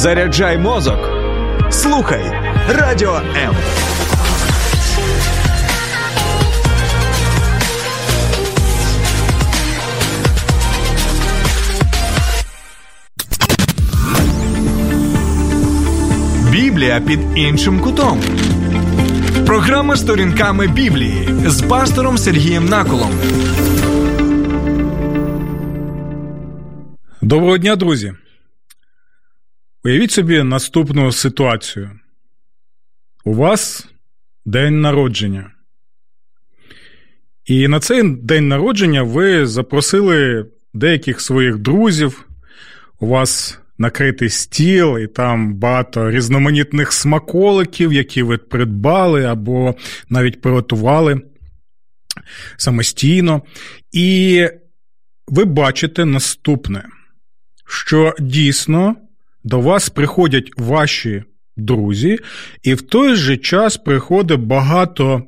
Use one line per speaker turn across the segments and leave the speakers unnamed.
Заряджай мозок. Слухай радіо М. Біблія під іншим кутом. Програма сторінками Біблії з пастором Сергієм Наколом.
Доброго дня, друзі. Уявіть собі наступну ситуацію. У вас день народження. І на цей день народження ви запросили деяких своїх друзів. У вас накритий стіл, і там багато різноманітних смаколиків, які ви придбали або навіть приготували самостійно. І ви бачите наступне, що дійсно до вас приходять ваші друзі, і в той же час приходить багато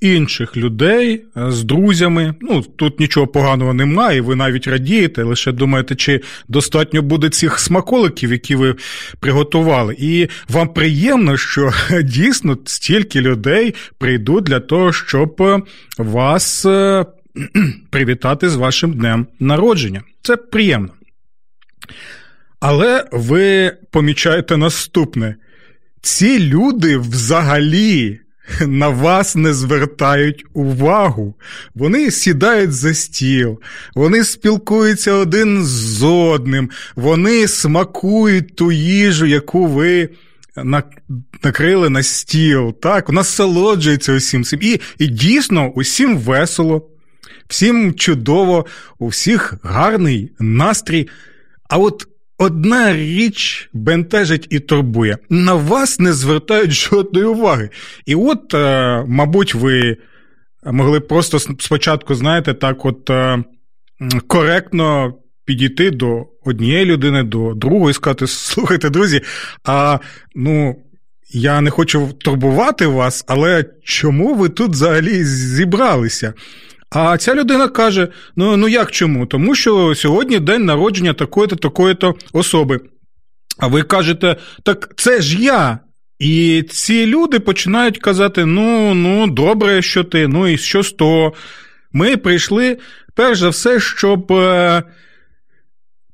інших людей е, з друзями. Ну, тут нічого поганого немає, ви навіть радієте, лише думаєте, чи достатньо буде цих смаколиків, які ви приготували. І вам приємно, що дійсно стільки людей прийдуть для того, щоб е, вас е, привітати з вашим днем народження. Це приємно. Але ви помічаєте наступне: ці люди взагалі на вас не звертають увагу. Вони сідають за стіл, вони спілкуються один з одним, вони смакують ту їжу, яку ви накрили на стіл. Так, насолоджуються усім цим. І, і дійсно усім весело, всім чудово, у всіх гарний настрій. А от Одна річ бентежить і турбує. На вас не звертають жодної уваги. І от, е, мабуть, ви могли просто спочатку, знаєте, так от е, коректно підійти до однієї людини, до другої, сказати: слухайте, друзі, а ну. Я не хочу турбувати вас, але чому ви тут взагалі зібралися? А ця людина каже: ну ну як чому? Тому що сьогодні день народження такої-то, такої-то особи. А ви кажете, так це ж я. І ці люди починають казати: ну, ну, добре, що ти, ну і що з того. Ми прийшли, перш за все, щоб. Е,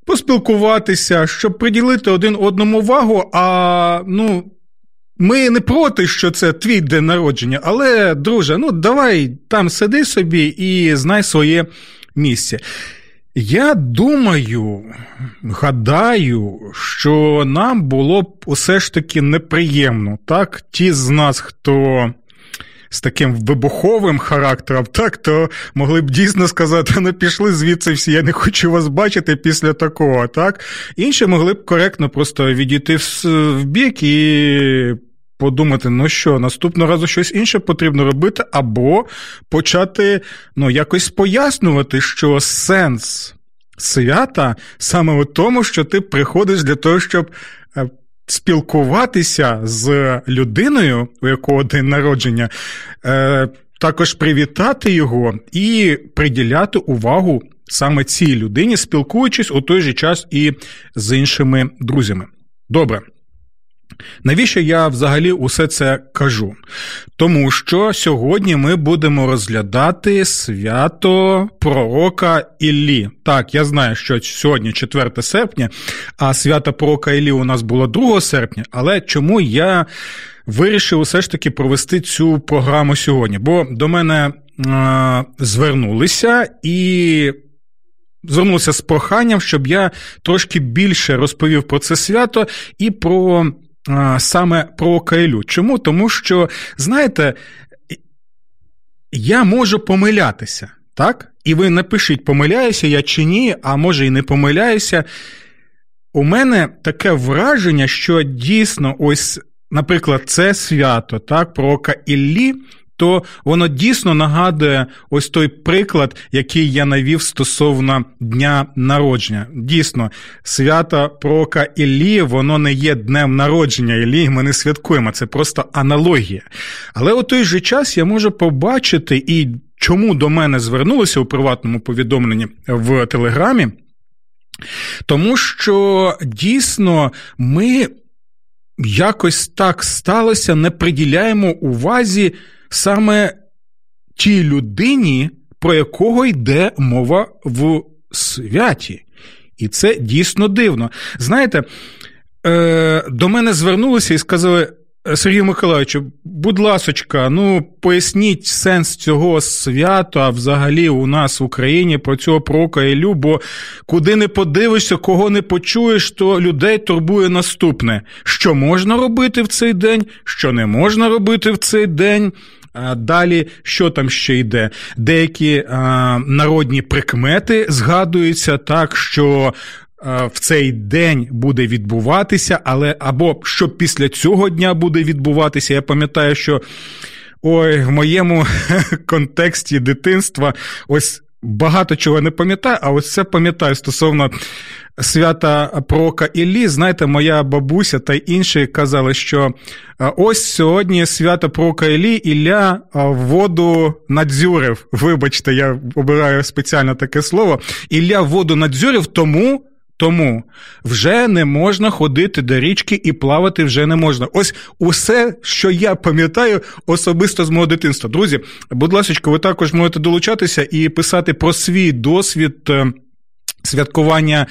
поспілкуватися, щоб приділити один одному увагу, а ну, ми не проти, що це твій день народження, але, друже, ну давай там сиди собі і знай своє місце. Я думаю, гадаю, що нам було б усе ж таки неприємно, так? Ті з нас, хто з таким вибуховим характером, так, то могли б дійсно сказати, ну пішли звідси всі, я не хочу вас бачити після такого. так? Інші могли б коректно просто відійти в бік і подумати, ну що, наступного разу щось інше потрібно робити, або почати ну, якось пояснювати, що сенс свята саме у тому, що ти приходиш для того, щоб. Е, спілкуватися з людиною, у якого день народження, е, також привітати його і приділяти увагу саме цій людині, спілкуючись у той же час і з іншими друзями. Добре. Навіщо я взагалі усе це кажу? Тому що сьогодні ми будемо розглядати свято пророка Іллі. Так, я знаю, що сьогодні 4 серпня, а свято пророка Іллі у нас було 2 серпня, але чому я вирішив усе ж таки провести цю програму сьогодні? Бо до мене е- звернулися і. Звернувся з проханням, щоб я трошки більше розповів про це свято і про саме про Кайлю. Чому? Тому що, знаєте, я можу помилятися, так? І ви напишіть, помиляюся я чи ні, а може і не помиляюся. У мене таке враження, що дійсно, ось, наприклад, це свято, так, пророка Іллі, то воно дійсно нагадує ось той приклад, який я навів стосовно дня народження. Дійсно, свято пророка Іллі, воно не є днем народження Іллі, ми не святкуємо, це просто аналогія. Але у той же час я можу побачити і чому до мене звернулося у приватному повідомленні в Телеграмі. Тому що дійсно ми якось так сталося, не приділяємо увазі саме тій людині, про якого йде мова в святі. І це дійсно дивно. Знаєте, е, до мене звернулися і сказали. Сергію Миколаївичу, будь ласочка, ну поясніть сенс цього свята взагалі у нас в Україні про цього пророка Ілю, бо куди не подивишся, кого не почуєш, то людей турбує наступне: що можна робити в цей день, що не можна робити в цей день. А далі, що там ще йде? Деякі а, народні прикмети згадуються так, що в цей день буде відбуватися, але або що після цього дня буде відбуватися. Я пам'ятаю, що ой, в моєму контексті дитинства ось. Багато чого не пам'ятаю, а ось це пам'ятаю стосовно свята пророка Іллі. Знаєте, моя бабуся та інші казали, що ось сьогодні свято пророка Іллі Ілля воду надзюрив. Вибачте, я обираю спеціально таке слово. Ілля воду надзюрив, тому тому вже не можна ходити до річки і плавати вже не можна. Ось усе, що я пам'ятаю особисто з мого дитинства. Друзі, будь ласка, ви також можете долучатися і писати про свій досвід. Святкування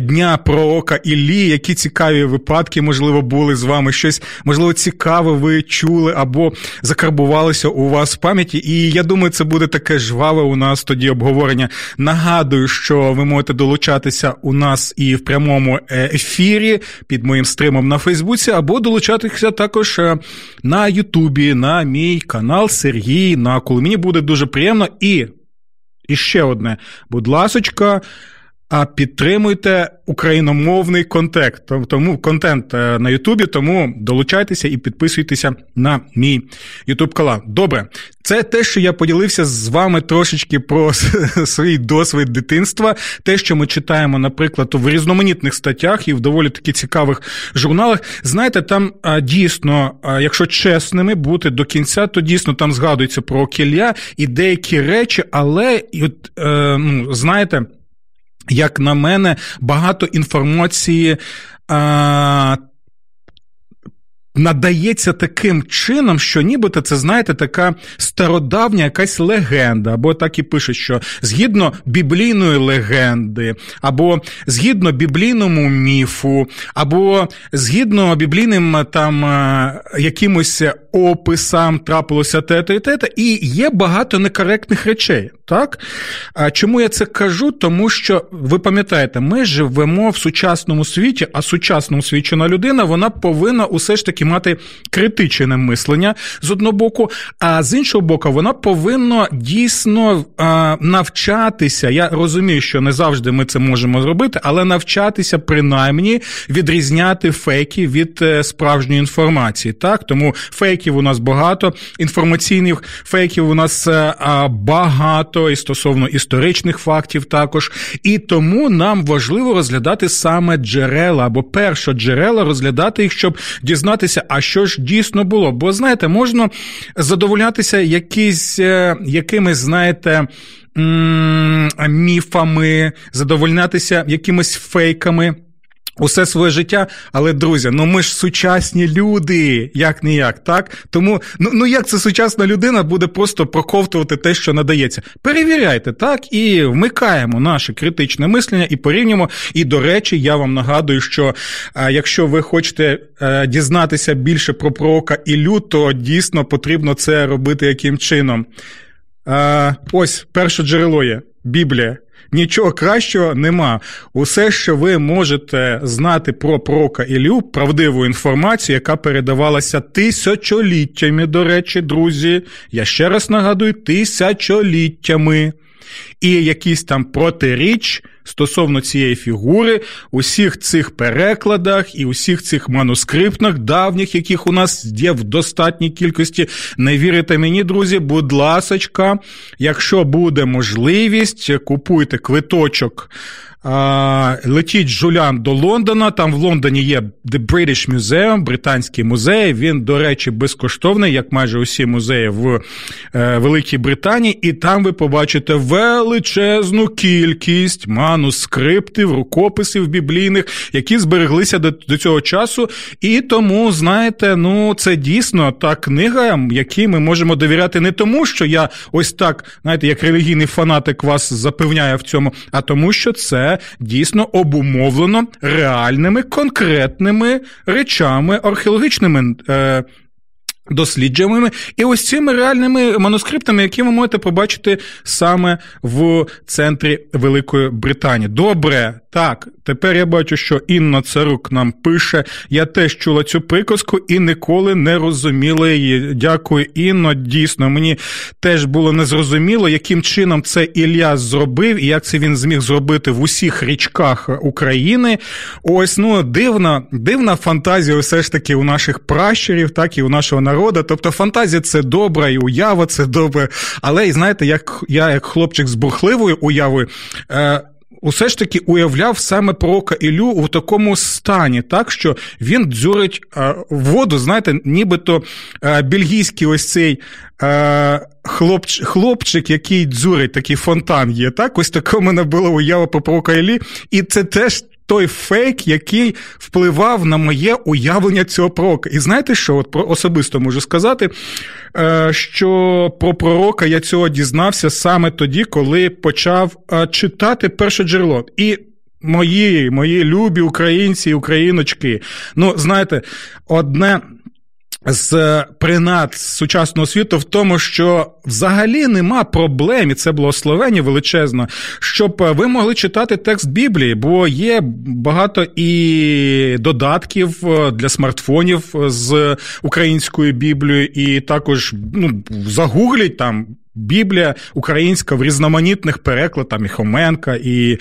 Дня пророка Іллі, які цікаві випадки, можливо, були з вами щось, можливо, цікаве ви чули або закарбувалося у вас в пам'яті. І я думаю, це буде таке жваве у нас тоді обговорення. Нагадую, що ви можете долучатися у нас і в прямому е, ефірі під моїм стримом на Фейсбуці, або долучатися також е, на Ютубі, на мій канал Сергій Накул. Мені буде дуже приємно і. І ще одне, будь ласочка, а підтримуйте україномовний контент, тому контент е, на Ютубі. Тому долучайтеся і підписуйтеся на мій Ютуб канал. Добре, це те, що я поділився з вами трошечки про свій досвід дитинства. Те, що ми читаємо, наприклад, в різноманітних статтях і в доволі таки цікавих журналах. Знаєте, там дійсно, якщо чесними бути до кінця, то дійсно там згадується про кілля і деякі речі, але от, е, ну, знаєте як на мене, багато інформації. Надається таким чином, що нібито це, знаєте, така стародавня якась легенда, або так і пишуть, що згідно біблійної легенди, або згідно біблійному міфу, або згідно біблійним там якимось описам трапилося те-те і те, і є багато некоректних речей. Так? Чому я це кажу? Тому що ви пам'ятаєте, ми живемо в сучасному світі, а сучасному свідчена людина вона повинна усе ж таки мати критичне мислення з одного боку, а з іншого боку, вона повинна дійсно навчатися. Я розумію, що не завжди ми це можемо зробити, але навчатися принаймні відрізняти фейки від е, справжньої інформації. Так, тому фейків у нас багато, інформаційних фейків у нас е, багато і стосовно історичних фактів також. І тому нам важливо розглядати саме джерела або першоджерела, розглядати їх, щоб дізнатися, а що ж дійсно було. Бо знаєте, можна задоволятися якісь, якими, якимись, знаєте. Міфами задовольнятися якимись фейками, Усе своє життя, але друзі, ну ми ж сучасні люди, як не як, так? Тому ну ну як це сучасна людина буде просто проковтувати те, що надається. Перевіряйте, так, і вмикаємо наше критичне мислення і порівнюємо. І до речі, я вам нагадую, що а, якщо ви хочете а, е, дізнатися більше про пророка Ілю, то дійсно потрібно це робити яким чином. А, Ось перше джерело є Біблія. Нічого кращого нема. Усе, що ви можете знати про пророка Ілю, правдиву інформацію, яка передавалася тисячоліттями, до речі, друзі. Я ще раз нагадую, тисячоліттями. І якісь там протиріч стосовно цієї фігури, усіх цих перекладах і усіх цих манускриптах давніх, яких у нас є в достатній кількості. Не вірите мені, друзі, будь ласочка, якщо буде можливість, купуйте квиточок летіть Жулян до Лондона. Там в Лондоні є The British Museum, британський музей. Він, до речі, безкоштовний, як майже усі музеї в е, Великій Британії, і там ви побачите величезну кількість манускриптів, рукописів біблійних, які збереглися до, до цього часу. І тому, знаєте, ну це дійсно та книга, якій ми можемо довіряти не тому, що я ось так, знаєте, як релігійний фанатик вас запевняє в цьому, а тому, що це дійсно обумовлено реальними конкретними речами археологічними. Е, Дослідженнями і ось цими реальними манускриптами, які ви можете побачити саме в центрі Великої Британії. Добре, так, тепер я бачу, що Інна Царук нам пише. Я теж чула цю приказку і ніколи не розуміла її. Дякую, Інно. Дійсно, мені теж було незрозуміло, яким чином це Ілля зробив і як це він зміг зробити в усіх річках України. Ось ну дивна, дивна фантазія, все ж таки, у наших пращурів, так і у нашого народу. Тобто, фантазія це добра, і уява це добре. Але і знаєте, як я, як хлопчик з бурхливою уявою. Е, усе ж таки уявляв саме пророка Ілю у такому стані, так що він дзюрить воду, знаєте, нібито бельгійський ось цей хлопч, хлопчик, який дзюрить, такий фонтан є. так? Ось таке в мене була уява про пророка Ілі, і це теж той фейк, який впливав на моє уявлення цього пророка. І знаєте що? От особисто можу сказати, е, що про пророка я цього дізнався саме тоді, коли почав е, читати перше джерело. І мої, мої любі українці і україночки. Ну, знаєте, одне з принад сучасного світу в тому, що взагалі нема проблем, і це благословення величезно, щоб ви могли читати текст Біблії, бо є багато і додатків для смартфонів з українською Біблією, і також ну, загугліть там. Біблія українська в різноманітних перекладах, і Хоменка, і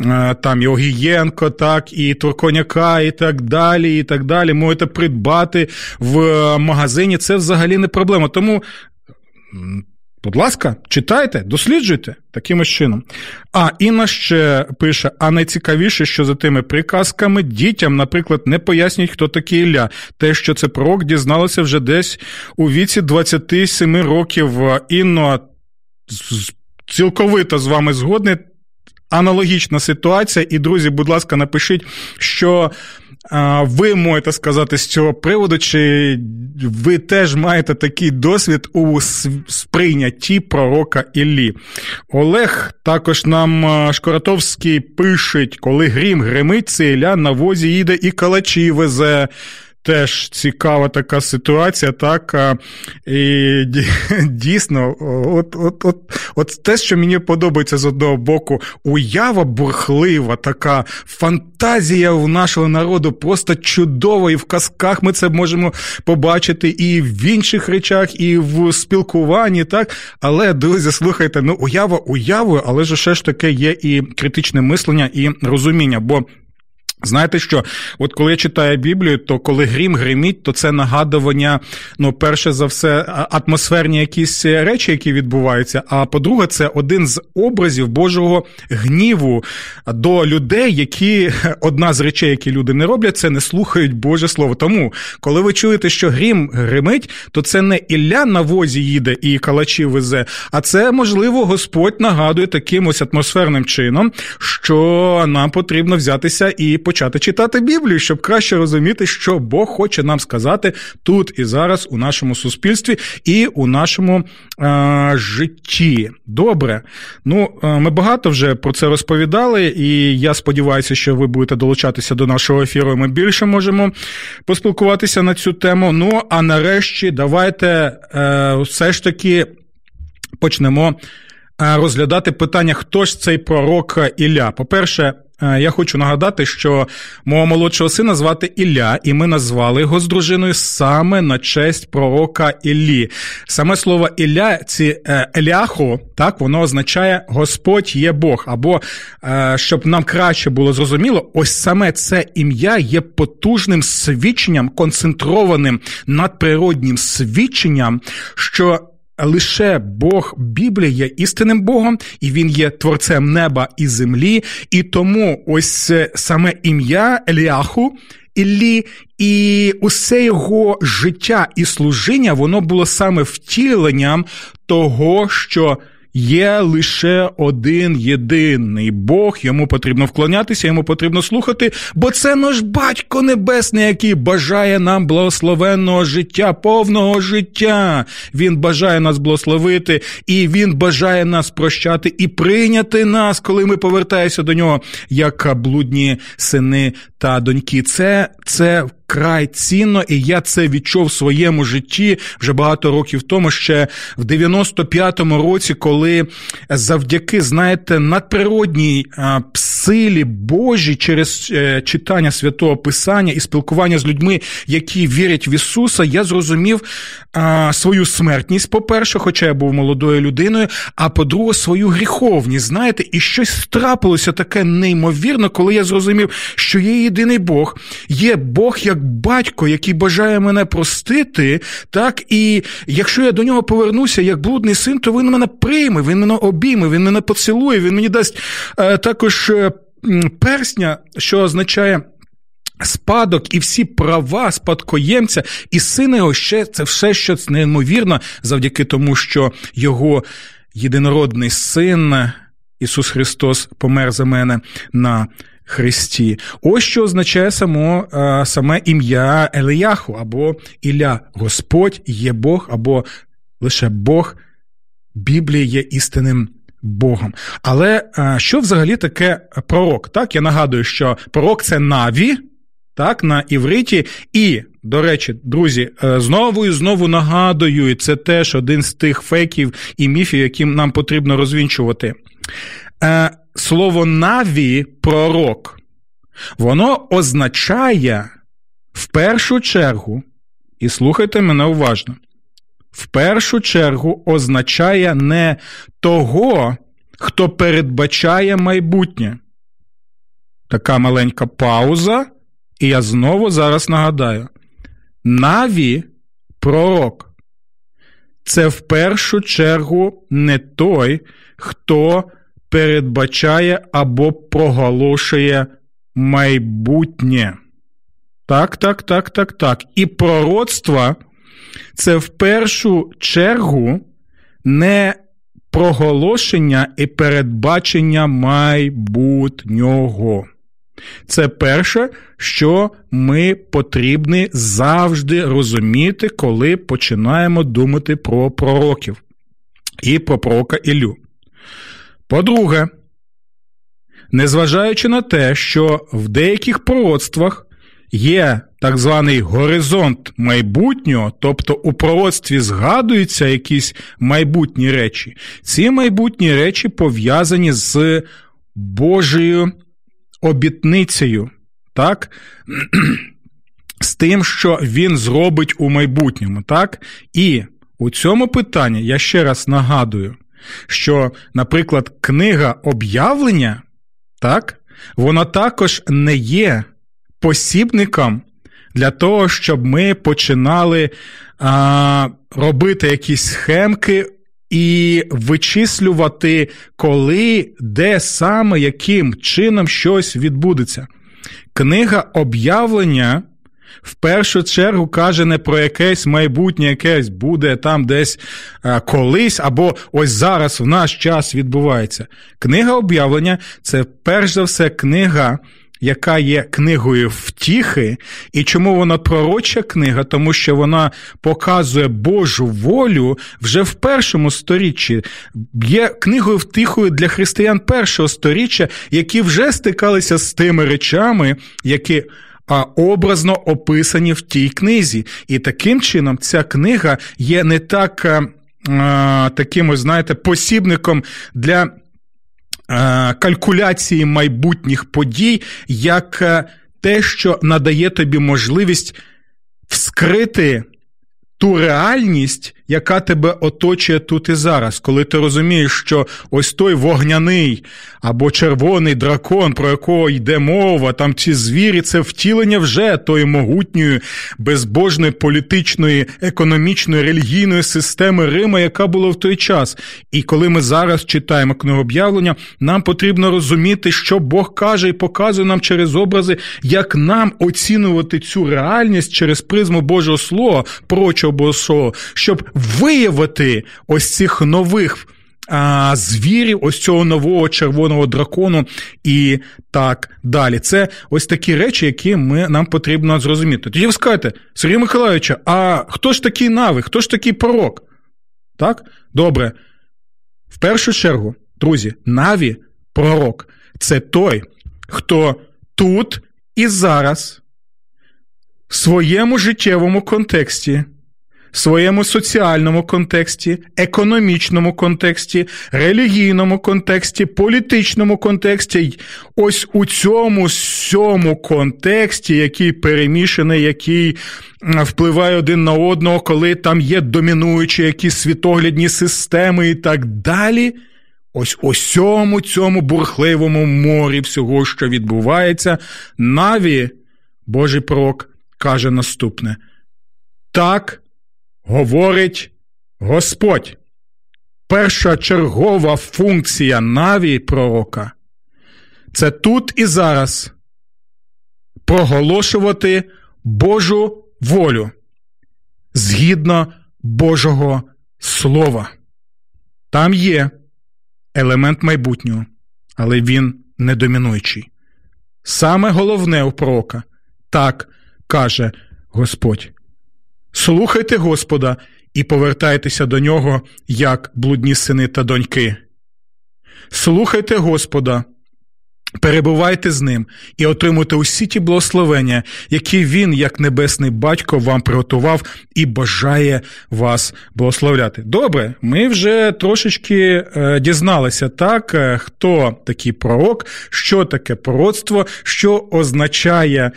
е, там і Огієнко, так, і Турконяка, і так далі. і так далі. Можете придбати в магазині. Це взагалі не проблема. Тому. Будь ласка, читайте, досліджуйте таким чином. А Інна ще пише: а найцікавіше, що за тими приказками дітям, наприклад, не пояснюють, хто такий Ілля. Те, що це пророк, дізналося вже десь у віці 27 років. Інно цілковито з вами згодний. Аналогічна ситуація, і друзі, будь ласка, напишіть, що ви можете сказати з цього приводу, чи ви теж маєте такий досвід у сприйнятті пророка Іллі? Олег також нам Шкоратовський пише, коли грім гримить, це Ілля на возі їде і калачі везе. Теж цікава така ситуація, так. І дійсно, от от, от, от те, що мені подобається з одного боку, уява бурхлива, така фантазія у нашого народу просто чудова, і в казках ми це можемо побачити, і в інших речах, і в спілкуванні, так. Але, друзі, слухайте, ну уява уявою, але ж все ж таки є і критичне мислення, і розуміння. бо Знаєте що? От коли я читаю Біблію, то коли грім гриміть, то це нагадування, ну, перше за все, атмосферні якісь речі, які відбуваються. А по-друге, це один з образів Божого гніву до людей, які одна з речей, які люди не роблять, це не слухають Боже Слово. Тому, коли ви чуєте, що грім гримить, то це не Ілля на возі їде і калачі везе, а це можливо Господь нагадує таким ось атмосферним чином, що нам потрібно взятися і почати читати Біблію, щоб краще розуміти, що Бог хоче нам сказати тут і зараз у нашому суспільстві і у нашому е, житті. Добре. Ну, е, ми багато вже про це розповідали, і я сподіваюся, що ви будете долучатися до нашого ефіру. і Ми більше можемо поспілкуватися на цю тему. Ну а нарешті, давайте е, все ж таки почнемо. Е, розглядати питання, хто ж цей пророк Ілля. По-перше, я хочу нагадати, що мого молодшого сина звати Ілля, і ми назвали його з дружиною саме на честь пророка Іллі. Саме слово Ілля, ці е, Еляхо, так воно означає Господь є Бог. Або е, щоб нам краще було зрозуміло, ось саме це ім'я є потужним свідченням, концентрованим надприроднім свідченням, що лише Бог Біблія є істинним Богом, і він є творцем неба і землі. І тому ось саме ім'я Еліаху. Іллі, і усе його життя і служіння воно було саме втіленням того, що Є лише один єдиний Бог, йому потрібно вклонятися, йому потрібно слухати, бо це наш батько небесний, який бажає нам благословенного життя, повного життя. Він бажає нас благословити, і він бажає нас прощати і прийняти нас, коли ми повертаємося до нього, як блудні сини та доньки. Це це вкрай цінно, і я це відчув в своєму житті вже багато років тому, ще в 95-му році, коли завдяки, знаєте, надприродній силі Божій через е, читання святого Писання і спілкування з людьми, які вірять в Ісуса, я зрозумів свою смертність, по-перше, хоча я був молодою людиною, а по-друге, свою гріховність. Знаєте, і щось трапилося таке неймовірно, коли я зрозумів, що є єдиний Бог, є Бог як батько, який бажає мене простити, так і якщо я до нього повернуся як блудний син, то він мене прийме, він мене обійме, він мене поцілує, він мені дасть е, також е, персня, що означає. Спадок і всі права спадкоємця, і сина його ще це все щось неймовірно, завдяки тому, що його єдинородний син Ісус Христос помер за мене на Христі. Ось що означає само, саме ім'я Елияху або Ілля. Господь є Бог, або лише Бог. Біблія є істинним Богом. Але що взагалі таке пророк? Так, я нагадую, що пророк це наві, так, на івриті. І, до речі, друзі, е, знову і знову нагадую, і це теж один з тих фейків і міфів, які нам потрібно розвінчувати. Слово наві пророк, воно означає в першу чергу, і слухайте мене уважно, в першу чергу означає не того, хто передбачає майбутнє. Така маленька пауза, і я знову зараз нагадаю: Наві пророк. Це в першу чергу не той, хто передбачає або проголошує майбутнє. Так, так, так, так, так. І пророцтво це в першу чергу не проголошення і передбачення майбутнього. Це перше, що ми потрібні завжди розуміти, коли починаємо думати про пророків і про пророка Ілю. По-друге, незважаючи на те, що в деяких пророцтвах є так званий горизонт майбутнього, тобто у пророцтві згадуються якісь майбутні речі, ці майбутні речі пов'язані з Божою обітницею, так? з тим, що він зробить у майбутньому. так? І у цьому питанні я ще раз нагадую що, наприклад, книга об'явлення, так, вона також не є посібником для того, щоб ми починали а, робити якісь схемки. І вичислювати, коли, де саме, яким чином щось відбудеться. Книга об'явлення в першу чергу каже не про якесь майбутнє, якесь буде там десь а, колись, або ось зараз в наш час відбувається. Книга об'явлення це перш за все книга. Яка є книгою втіхи, і чому вона пророча книга? Тому що вона показує Божу волю вже в першому сторіччі, є книгою втихою для християн першого сторіччя, які вже стикалися з тими речами, які а образно описані в тій книзі. І таким чином ця книга є не так а, е, таким, ось, знаєте, посібником для. Е, калькуляції майбутніх подій, як е, те, що надає тобі можливість вскрити ту реальність, яка тебе оточує тут і зараз, коли ти розумієш, що ось той вогняний або червоний дракон, про якого йде мова, там ці звірі, це втілення вже тої могутньої, безбожної політичної, економічної, релігійної системи Рима, яка була в той час. І коли ми зараз читаємо книгооб'явлення, нам потрібно розуміти, що Бог каже і показує нам через образи, як нам оцінювати цю реальність через призму Божого Слова, прочого Божого Слова, щоб виявити ось цих нових. А, звірів, ось цього нового червоного дракону і так далі. Це ось такі речі, які ми, нам потрібно зрозуміти. Тоді ви скажете, Сергій Миколаївича, а хто ж такий нави, хто ж такий пророк? Так? Добре. В першу чергу, друзі, Наві, пророк, це той, хто тут і зараз в своєму життєвому контексті, своєму соціальному контексті, економічному контексті, релігійному контексті, політичному контексті, ось у цьому всьому контексті, який перемішаний, який впливає один на одного, коли там є домінуючі якісь світоглядні системи і так далі. Ось усьому цьому бурхливому морі всього, що відбувається, наві Божий пророк каже наступне: Так говорить Господь. Перша чергова функція наві пророка це тут і зараз проголошувати Божу волю згідно Божого Слова. Там є елемент майбутнього, але він не домінуючий. Саме головне у пророка так каже Господь. Слухайте Господа і повертайтеся до нього, як блудні сини та доньки. Слухайте Господа, перебувайте з ним і отримуйте усі ті благословення, які він, як небесний батько, вам приготував і бажає вас благословляти. Добре, ми вже трошечки е, дізналися, так, е, хто такий пророк, що таке пророцтво, що означає.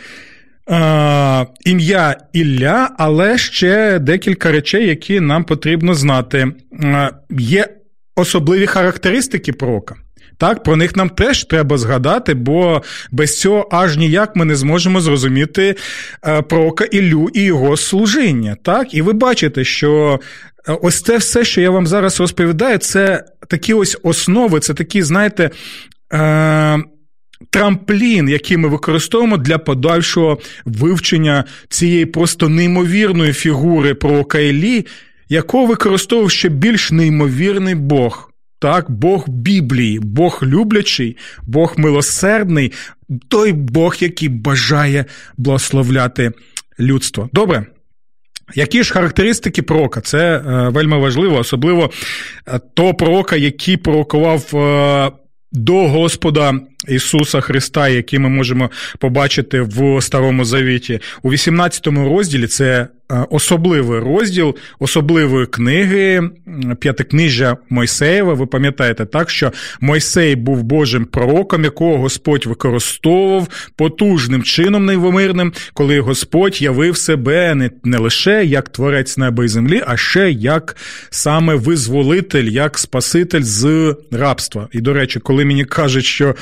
Е, ім'я Ілля, але ще декілька речей, які нам потрібно знати. Е, є особливі характеристики пророка. Так, про них нам теж треба згадати, бо без цього аж ніяк ми не зможемо зрозуміти е, пророка Іллю і його служіння. Так, і ви бачите, що ось це все, що я вам зараз розповідаю, це такі ось основи, це такі, знаєте трамплін, який ми використовуємо для подальшого вивчення цієї просто неймовірної фігури про Кайлі, якого використовував ще більш неймовірний Бог. Так, Бог Біблії, Бог люблячий, Бог милосердний, той Бог, який бажає благословляти людство. Добре. Які ж характеристики пророка? Це е, вельми важливо, особливо е, того пророка, який пророкував е, до Господа Ісуса Христа, який ми можемо побачити в Старому Завіті, у 18 розділі це Е, особливий розділ особливої книги п'ятикнижжя Мойсеєва. Ви пам'ятаєте так, що Мойсей був Божим пророком, якого Господь використовував потужним чином неймовірним, коли Господь явив себе не, не лише як творець неба і землі, а ще як саме визволитель, як Спаситель з рабства. І, до речі, коли мені кажуть, що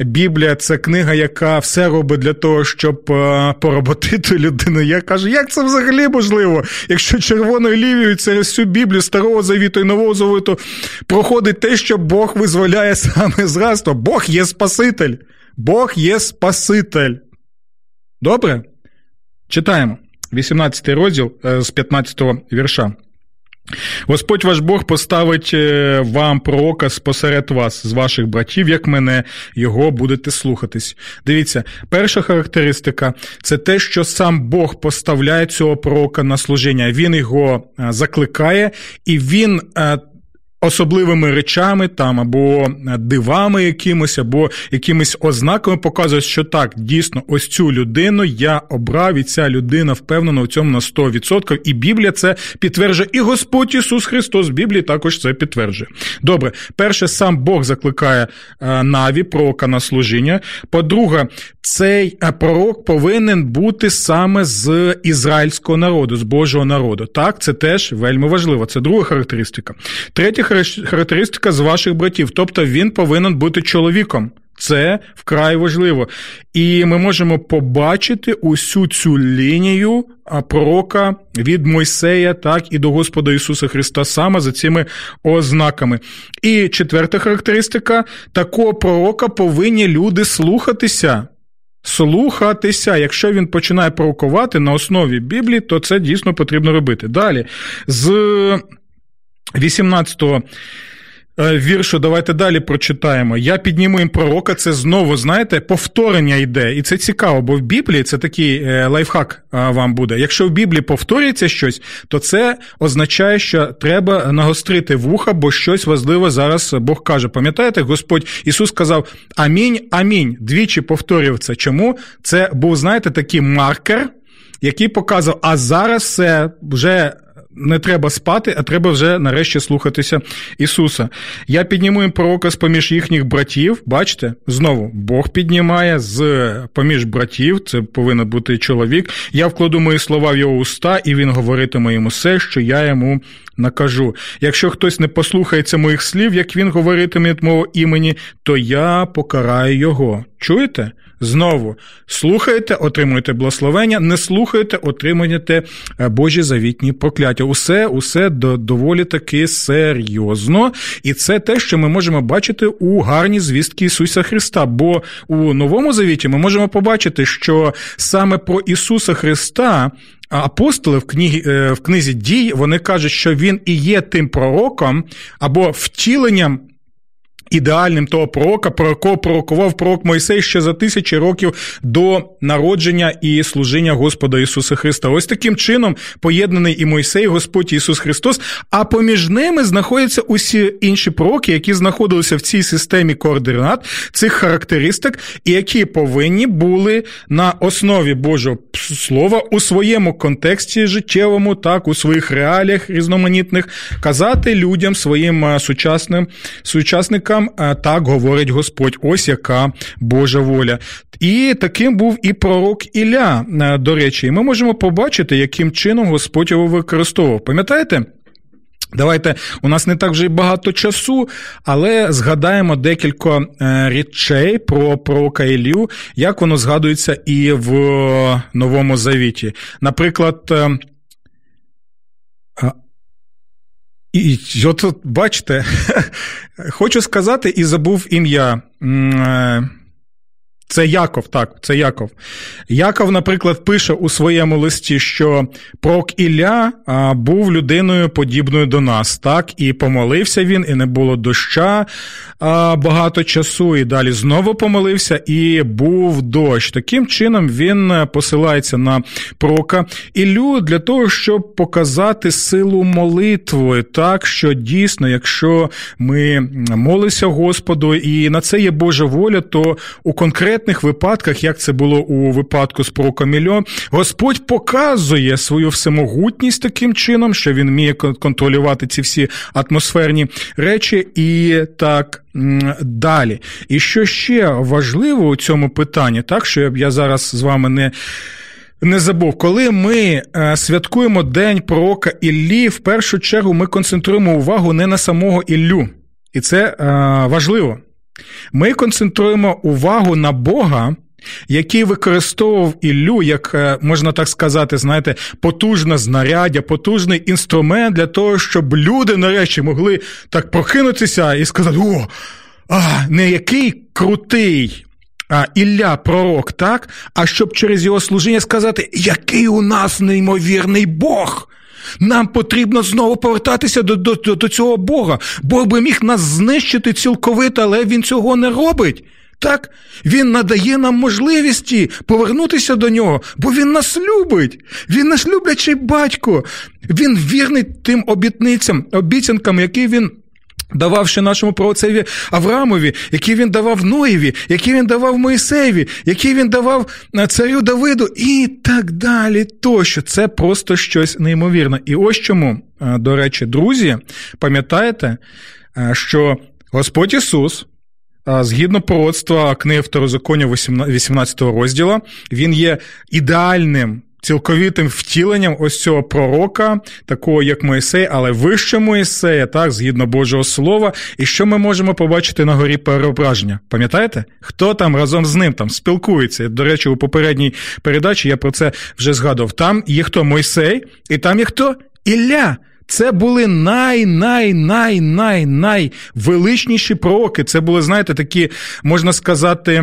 Біблія це книга, яка все робить для того, щоб е, поработити людину, я кажу, як це взагалі можливо, якщо червоною лівією через всю Біблію Старого Завіту і Нового Завіту проходить те, що Бог визволяє саме з. Бог є Спаситель. Бог є Спаситель. Добре? Читаємо 18 розділ е, з 15 вірша. Господь ваш Бог поставить е, вам пророка спосеред вас, з ваших братів, як мене, його будете слухатись. Дивіться, перша характеристика це те, що сам Бог поставляє цього пророка на служіння. Він його е, закликає, і він е, особливими речами там або дивами якимось, або якимись ознаками показує, що так, дійсно, ось цю людину я обрав, і ця людина впевнена в цьому на 100%. І Біблія це підтверджує. І Господь Ісус Христос в Біблії також це підтверджує. Добре, перше, сам Бог закликає е, Наві, пророка на служіння. По-друге, цей е, пророк повинен бути саме з ізраїльського народу, з Божого народу. Так, це теж вельми важливо. Це друга характеристика. Третя характеристика з ваших братів, тобто він повинен бути чоловіком. Це вкрай важливо. І ми можемо побачити усю цю лінію пророка від Мойсея, так і до Господа Ісуса Христа саме за цими ознаками. І четверта характеристика: такого пророка повинні люди слухатися. Слухатися, якщо він починає пророкувати на основі Біблії, то це дійсно потрібно робити. Далі, з 18-го е, віршу, давайте далі прочитаємо. Я підніму їм пророка, це знову, знаєте, повторення йде. І це цікаво, бо в Біблії це такий е, лайфхак е, вам буде. Якщо в Біблії повторюється щось, то це означає, що треба нагострити вуха, бо щось важливе зараз Бог каже. Пам'ятаєте, Господь Ісус сказав Амінь, амінь. Двічі повторював це. Чому? Це був, знаєте, такий маркер. Який показав, а зараз це вже не треба спати, а треба вже нарешті слухатися Ісуса. Я підніму їм пророка з поміж їхніх братів. Бачите, знову Бог піднімає з поміж братів, це повинен бути чоловік. Я вкладу мої слова в його уста, і він говоритиме йому все, що я йому накажу. Якщо хтось не послухається моїх слів, як він говоритиме мого імені, то я покараю його. Чуєте? Знову слухаєте, отримуєте благословення, не слухаєте, отримуєте е, Божі завітні прокляття. Усе, усе доволі таки серйозно. І це те, що ми можемо бачити у гарній звістки Ісуса Христа. Бо у Новому Завіті ми можемо побачити, що саме про Ісуса Христа. Апостоли в книгі, е, в книзі дій вони кажуть, що він і є тим пророком або втіленням Ідеальним того пророка, про якого пророкував пророк Мойсей ще за тисячі років до народження і служіння Господа Ісуса Христа. Ось таким чином поєднаний і Мойсей, Господь Ісус Христос. А поміж ними знаходяться усі інші пророки, які знаходилися в цій системі координат, цих характеристик, і які повинні були на основі Божого Слова у своєму контексті життєвому, так у своїх реаліях різноманітних казати людям своїм сучасним сучасникам вірникам, так говорить Господь, ось яка Божа воля. І таким був і пророк Ілля, до речі, і ми можемо побачити, яким чином Господь його використовував. Пам'ятаєте? Давайте у нас не так вже багато часу, але згадаємо декілька е, речей про пророка Ілію, як воно згадується і в Новому Завіті. Наприклад, е, і от бачите, хочу сказати і забув ім'я. Це Яков, так, це Яков. Яков, наприклад, пише у своєму листі, що пророк Ілля був людиною подібною до нас, так, і помолився він, і не було доща багато часу, і далі знову помолився, і був дощ. Таким чином він посилається на пророка Іллю для того, щоб показати силу молитви, так, що дійсно, якщо ми молимося Господу, і на це є Божа воля, то у конкретному конкретних випадках, як це було у випадку з прокомільо, Господь показує свою всемогутність таким чином, що він вміє контролювати ці всі атмосферні речі, і так. Далі. І що ще важливо у цьому питанні, так що я зараз з вами не не забув, коли ми е, святкуємо День пророка Іллі, в першу чергу ми концентруємо увагу не на самого Іллю. І це е, важливо. Ми концентруємо увагу на Бога, який використовував Іллю, як е, можна так сказати, знаєте, потужне знаряддя, потужний інструмент для того, щоб люди нарешті могли так прокинутися і сказати: о, а, не який крутий. А, Ілля пророк, так? А щоб через його служіння сказати, який у нас неймовірний Бог. Нам потрібно знову повертатися до, до, до цього Бога. Бог би міг нас знищити цілковито, але він цього не робить. Так, він надає нам можливості повернутися до нього, бо він нас любить. Він наш люблячий батько. Він вірний тим обітницям, обіцянкам, які він дававши нашому праотцеві Авраамові, які він давав Ноєві, які він давав Моїсеєві, які він давав е, царю Давиду, і так далі. Тощо це просто щось неймовірне. І ось чому, е, до речі, друзі, пам'ятаєте, е, що Господь Ісус. Згідно пророцтва книги Второзаконня 18 розділу, він є ідеальним цілковітим втіленням ось цього пророка, такого як Моїсей, але вище Моїсея, так, згідно Божого Слова. І що ми можемо побачити на горі переображення? Пам'ятаєте? Хто там разом з ним там спілкується? До речі, у попередній передачі я про це вже згадував. Там є хто Мойсей, і там є хто Ілля. Це були най-най-най-най-найвеличніші пророки. Це були, знаєте, такі, можна сказати,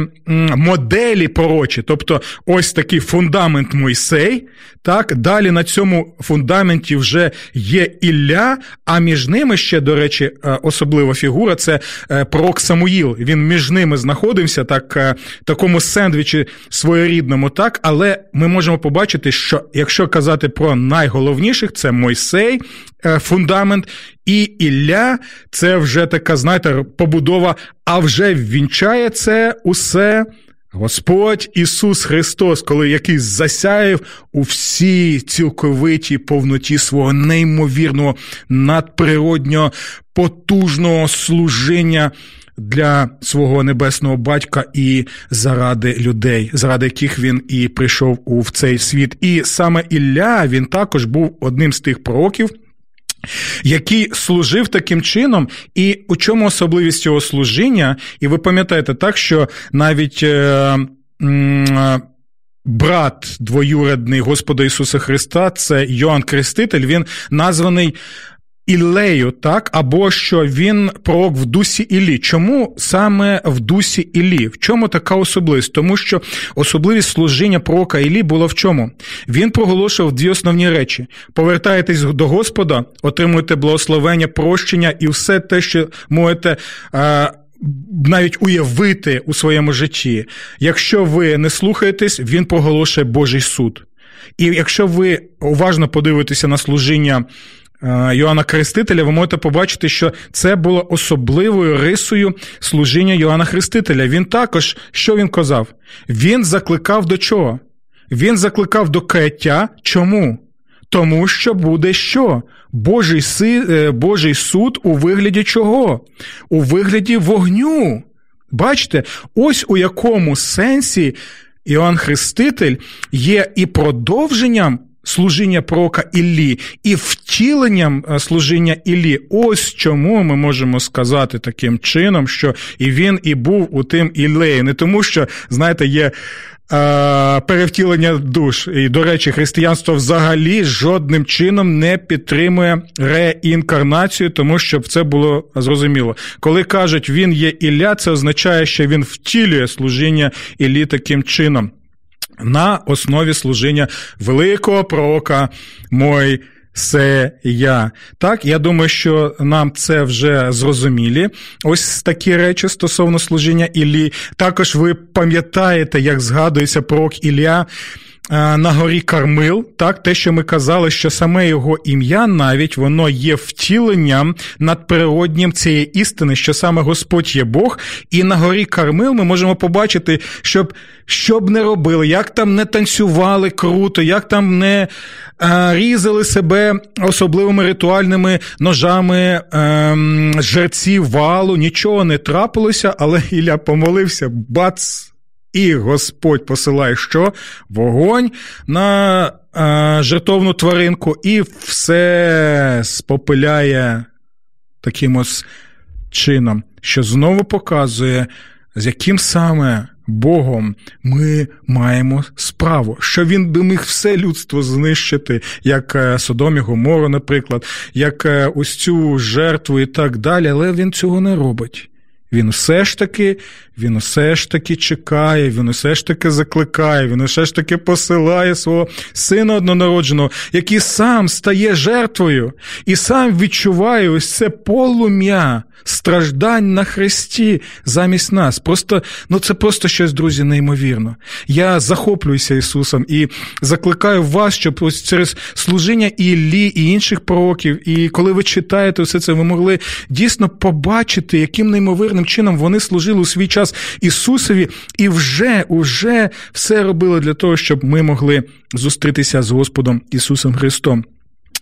моделі пророчі. Тобто, ось такий фундамент Мойсей. Так, далі на цьому фундаменті вже є Ілля, а між ними ще, до речі, е, особлива фігура це е, пророк Самуїл. Він між ними знаходився так, е, такому сендвічі своєрідному, так, але ми можемо побачити, що якщо казати про найголовніших, це Мойсей. Е, фундамент, і Ілля це вже така, знаєте, побудова, а вже ввінчає це усе. Господь Ісус Христос, коли який засяяв у всій цілковитій повноті свого неймовірного надприроднього потужного служіння для свого небесного батька і заради людей, заради яких він і прийшов у цей світ. І саме Ілля він також був одним з тих пророків який служив таким чином, і у чому особливість його служіння? І ви пам'ятаєте так, що навіть. Е, е, Брат двоюродний Господа Ісуса Христа, це Йоанн Креститель, він названий Ілею, так, або що він пророк в дусі Іллі. Чому саме в дусі Іллі? В чому така особливість? Тому що особливість служіння пророка Іллі було в чому? Він проголошував дві основні речі: повертаєтесь до Господа, отримуєте благословення, прощення і все те, що можете. А, навіть уявити у своєму житті, якщо ви не слухаєтесь, він проголошує Божий суд. І якщо ви уважно подивитеся на служіння Е, Йоанна Хрестителя, ви можете побачити, що це було особливою рисою служіння Йоанна Хрестителя. Він також, що він казав? Він закликав до чого? Він закликав до каяття. Чому? Тому що буде що? Божий си, е, Божий суд у вигляді чого? У вигляді вогню. Бачите, ось у якому сенсі Іоанн Хреститель є і продовженням служіння пророка Іллі і втіленням е, служіння Іллі. Ось чому ми можемо сказати таким чином, що і він і був у тим Іллеї. Не тому, що, знаєте, є. Е, перевтілення душ. І, до речі, християнство взагалі жодним чином не підтримує реінкарнацію, тому щоб це було зрозуміло. Коли кажуть, він є Ілля, це означає, що він втілює служіння Іллі таким чином на основі служіння великого пророка Мой. Це я. Так, я думаю, що нам це вже зрозумілі. Ось такі речі стосовно служіння Іллі. Також ви пам'ятаєте, як згадується пророк Ілля на горі Кармил, так, те, що ми казали, що саме його ім'я навіть воно є втіленням надприроднім цієї істини, що саме Господь є Бог, і на горі Кармил ми можемо побачити, щоб що б не робили, як там не танцювали круто, як там не а, е, різали себе особливими ритуальними ножами а, ем, жерців валу, нічого не трапилося, але Ілля помолився, бац! І Господь посилає що? Вогонь на е, жертовну тваринку, і все спопиляє таким ось чином, що знову показує, з яким саме Богом ми маємо справу, що він би міг все людство знищити, як е, Содом і Гомору, наприклад, як е, ось цю жертву і так далі, але він цього не робить. Він все ж таки він усе ж таки чекає, він усе ж таки закликає, він усе ж таки посилає свого сина однонародженого, який сам стає жертвою і сам відчуває ось це полум'я страждань на хресті замість нас. Просто ну це просто щось, друзі, неймовірно. Я захоплююся Ісусом і закликаю вас, щоб ось через служіння Іллі і інших пророків, і коли ви читаєте все це, ви могли дійсно побачити, яким неймовірним чином вони служили у свій час Ісусові, і вже, вже все робили для того, щоб ми могли зустрітися з Господом Ісусом Христом.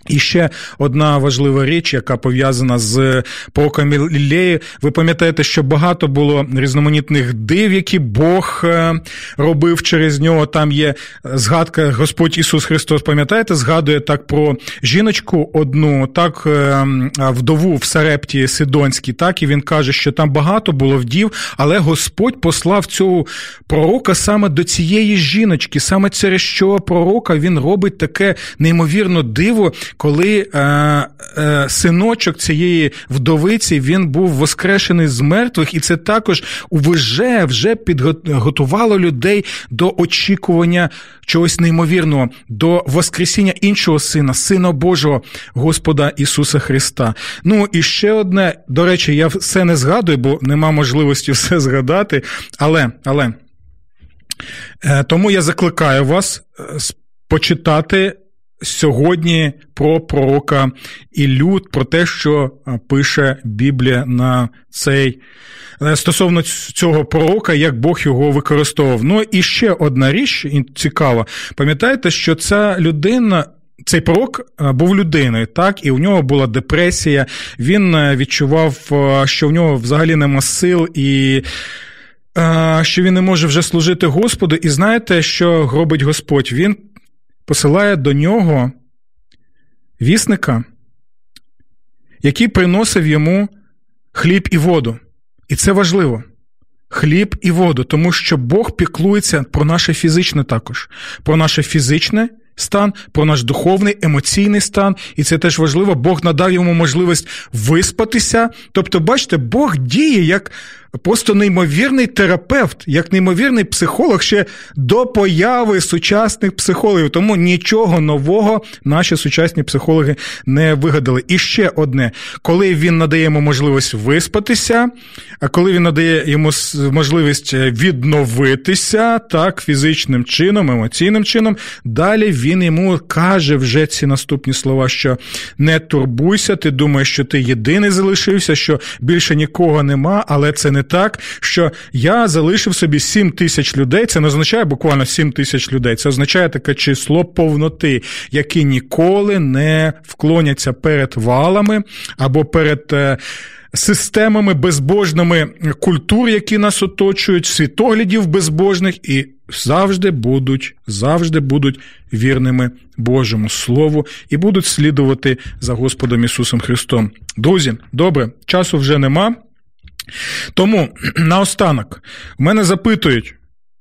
І ще одна важлива річ, яка пов'язана з пророком Іллею. Ви пам'ятаєте, що багато було різноманітних див, які Бог е, робив через нього. Там є згадка Господь Ісус Христос, пам'ятаєте, згадує так про жіночку одну, так е, вдову в Сарепті Сидонській, так і він каже, що там багато було вдів, але Господь послав цього пророка саме до цієї жіночки, саме через що пророка він робить таке неймовірно диво коли е, е, синочок цієї вдовиці він був воскрешений з мертвих, і це також вже вже підготувало людей до очікування чогось неймовірного, до воскресіння іншого сина, сина Божого Господа Ісуса Христа. Ну і ще одне, до речі, я все не згадую, бо нема можливості все згадати. Але, але. Е, тому я закликаю вас е, почитати сьогодні про пророка Іллю, про те, що пише Біблія на цей е, стосовно цього пророка, як Бог його використовував. Ну і ще одна річ цікава. Пам'ятаєте, що ця людина. Цей пророк був людиною, так, і у нього була депресія. Він е, відчував, що в нього взагалі нема сил і. Що він не може вже служити Господу, і знаєте, що робить Господь? Він посилає до нього вісника, який приносив йому хліб і воду. І це важливо. Хліб і воду, тому що Бог піклується про наше фізичне також, про наше фізичне стан, про наш духовний, емоційний стан. І це теж важливо. Бог надав йому можливість виспатися. Тобто, бачите, Бог діє як просто неймовірний терапевт, як неймовірний психолог ще до появи сучасних психологів. Тому нічого нового наші сучасні психологи не вигадали. І ще одне, коли він надає йому можливість виспатися, а коли він надає йому можливість відновитися так, фізичним чином, емоційним чином, далі він йому каже вже ці наступні слова, що не турбуйся, ти думаєш, що ти єдиний залишився, що більше нікого нема, але це не не так, що я залишив собі 7 тисяч людей. Це не означає буквально 7 тисяч людей. Це означає таке число повноти, які ніколи не вклоняться перед валами або перед. Е, системами безбожними культур, які нас оточують, світоглядів безбожних, і завжди будуть, завжди будуть вірними Божому Слову і будуть слідувати за Господом Ісусом Христом. Друзі, добре, часу вже нема. Тому наостанок, мене запитують.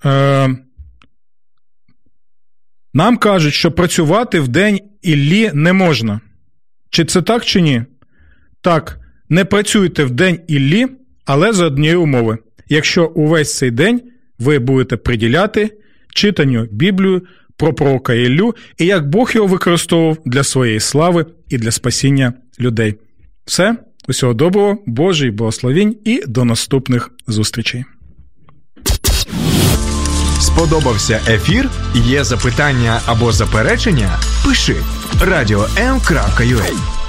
Е, Нам кажуть, що працювати в день Іллі не можна. Чи це так, чи ні? Так, не працюйте в день Іллі, але за однієї умови. Якщо увесь цей день ви будете приділяти читанню Біблію про пророка Іллю і як Бог його використовував для своєї слави і для спасіння людей. Все. Усього доброго, Божий благословінь і до наступних зустрічей.
Сподобався ефір? Є запитання або заперечення? Пиши радіом.ua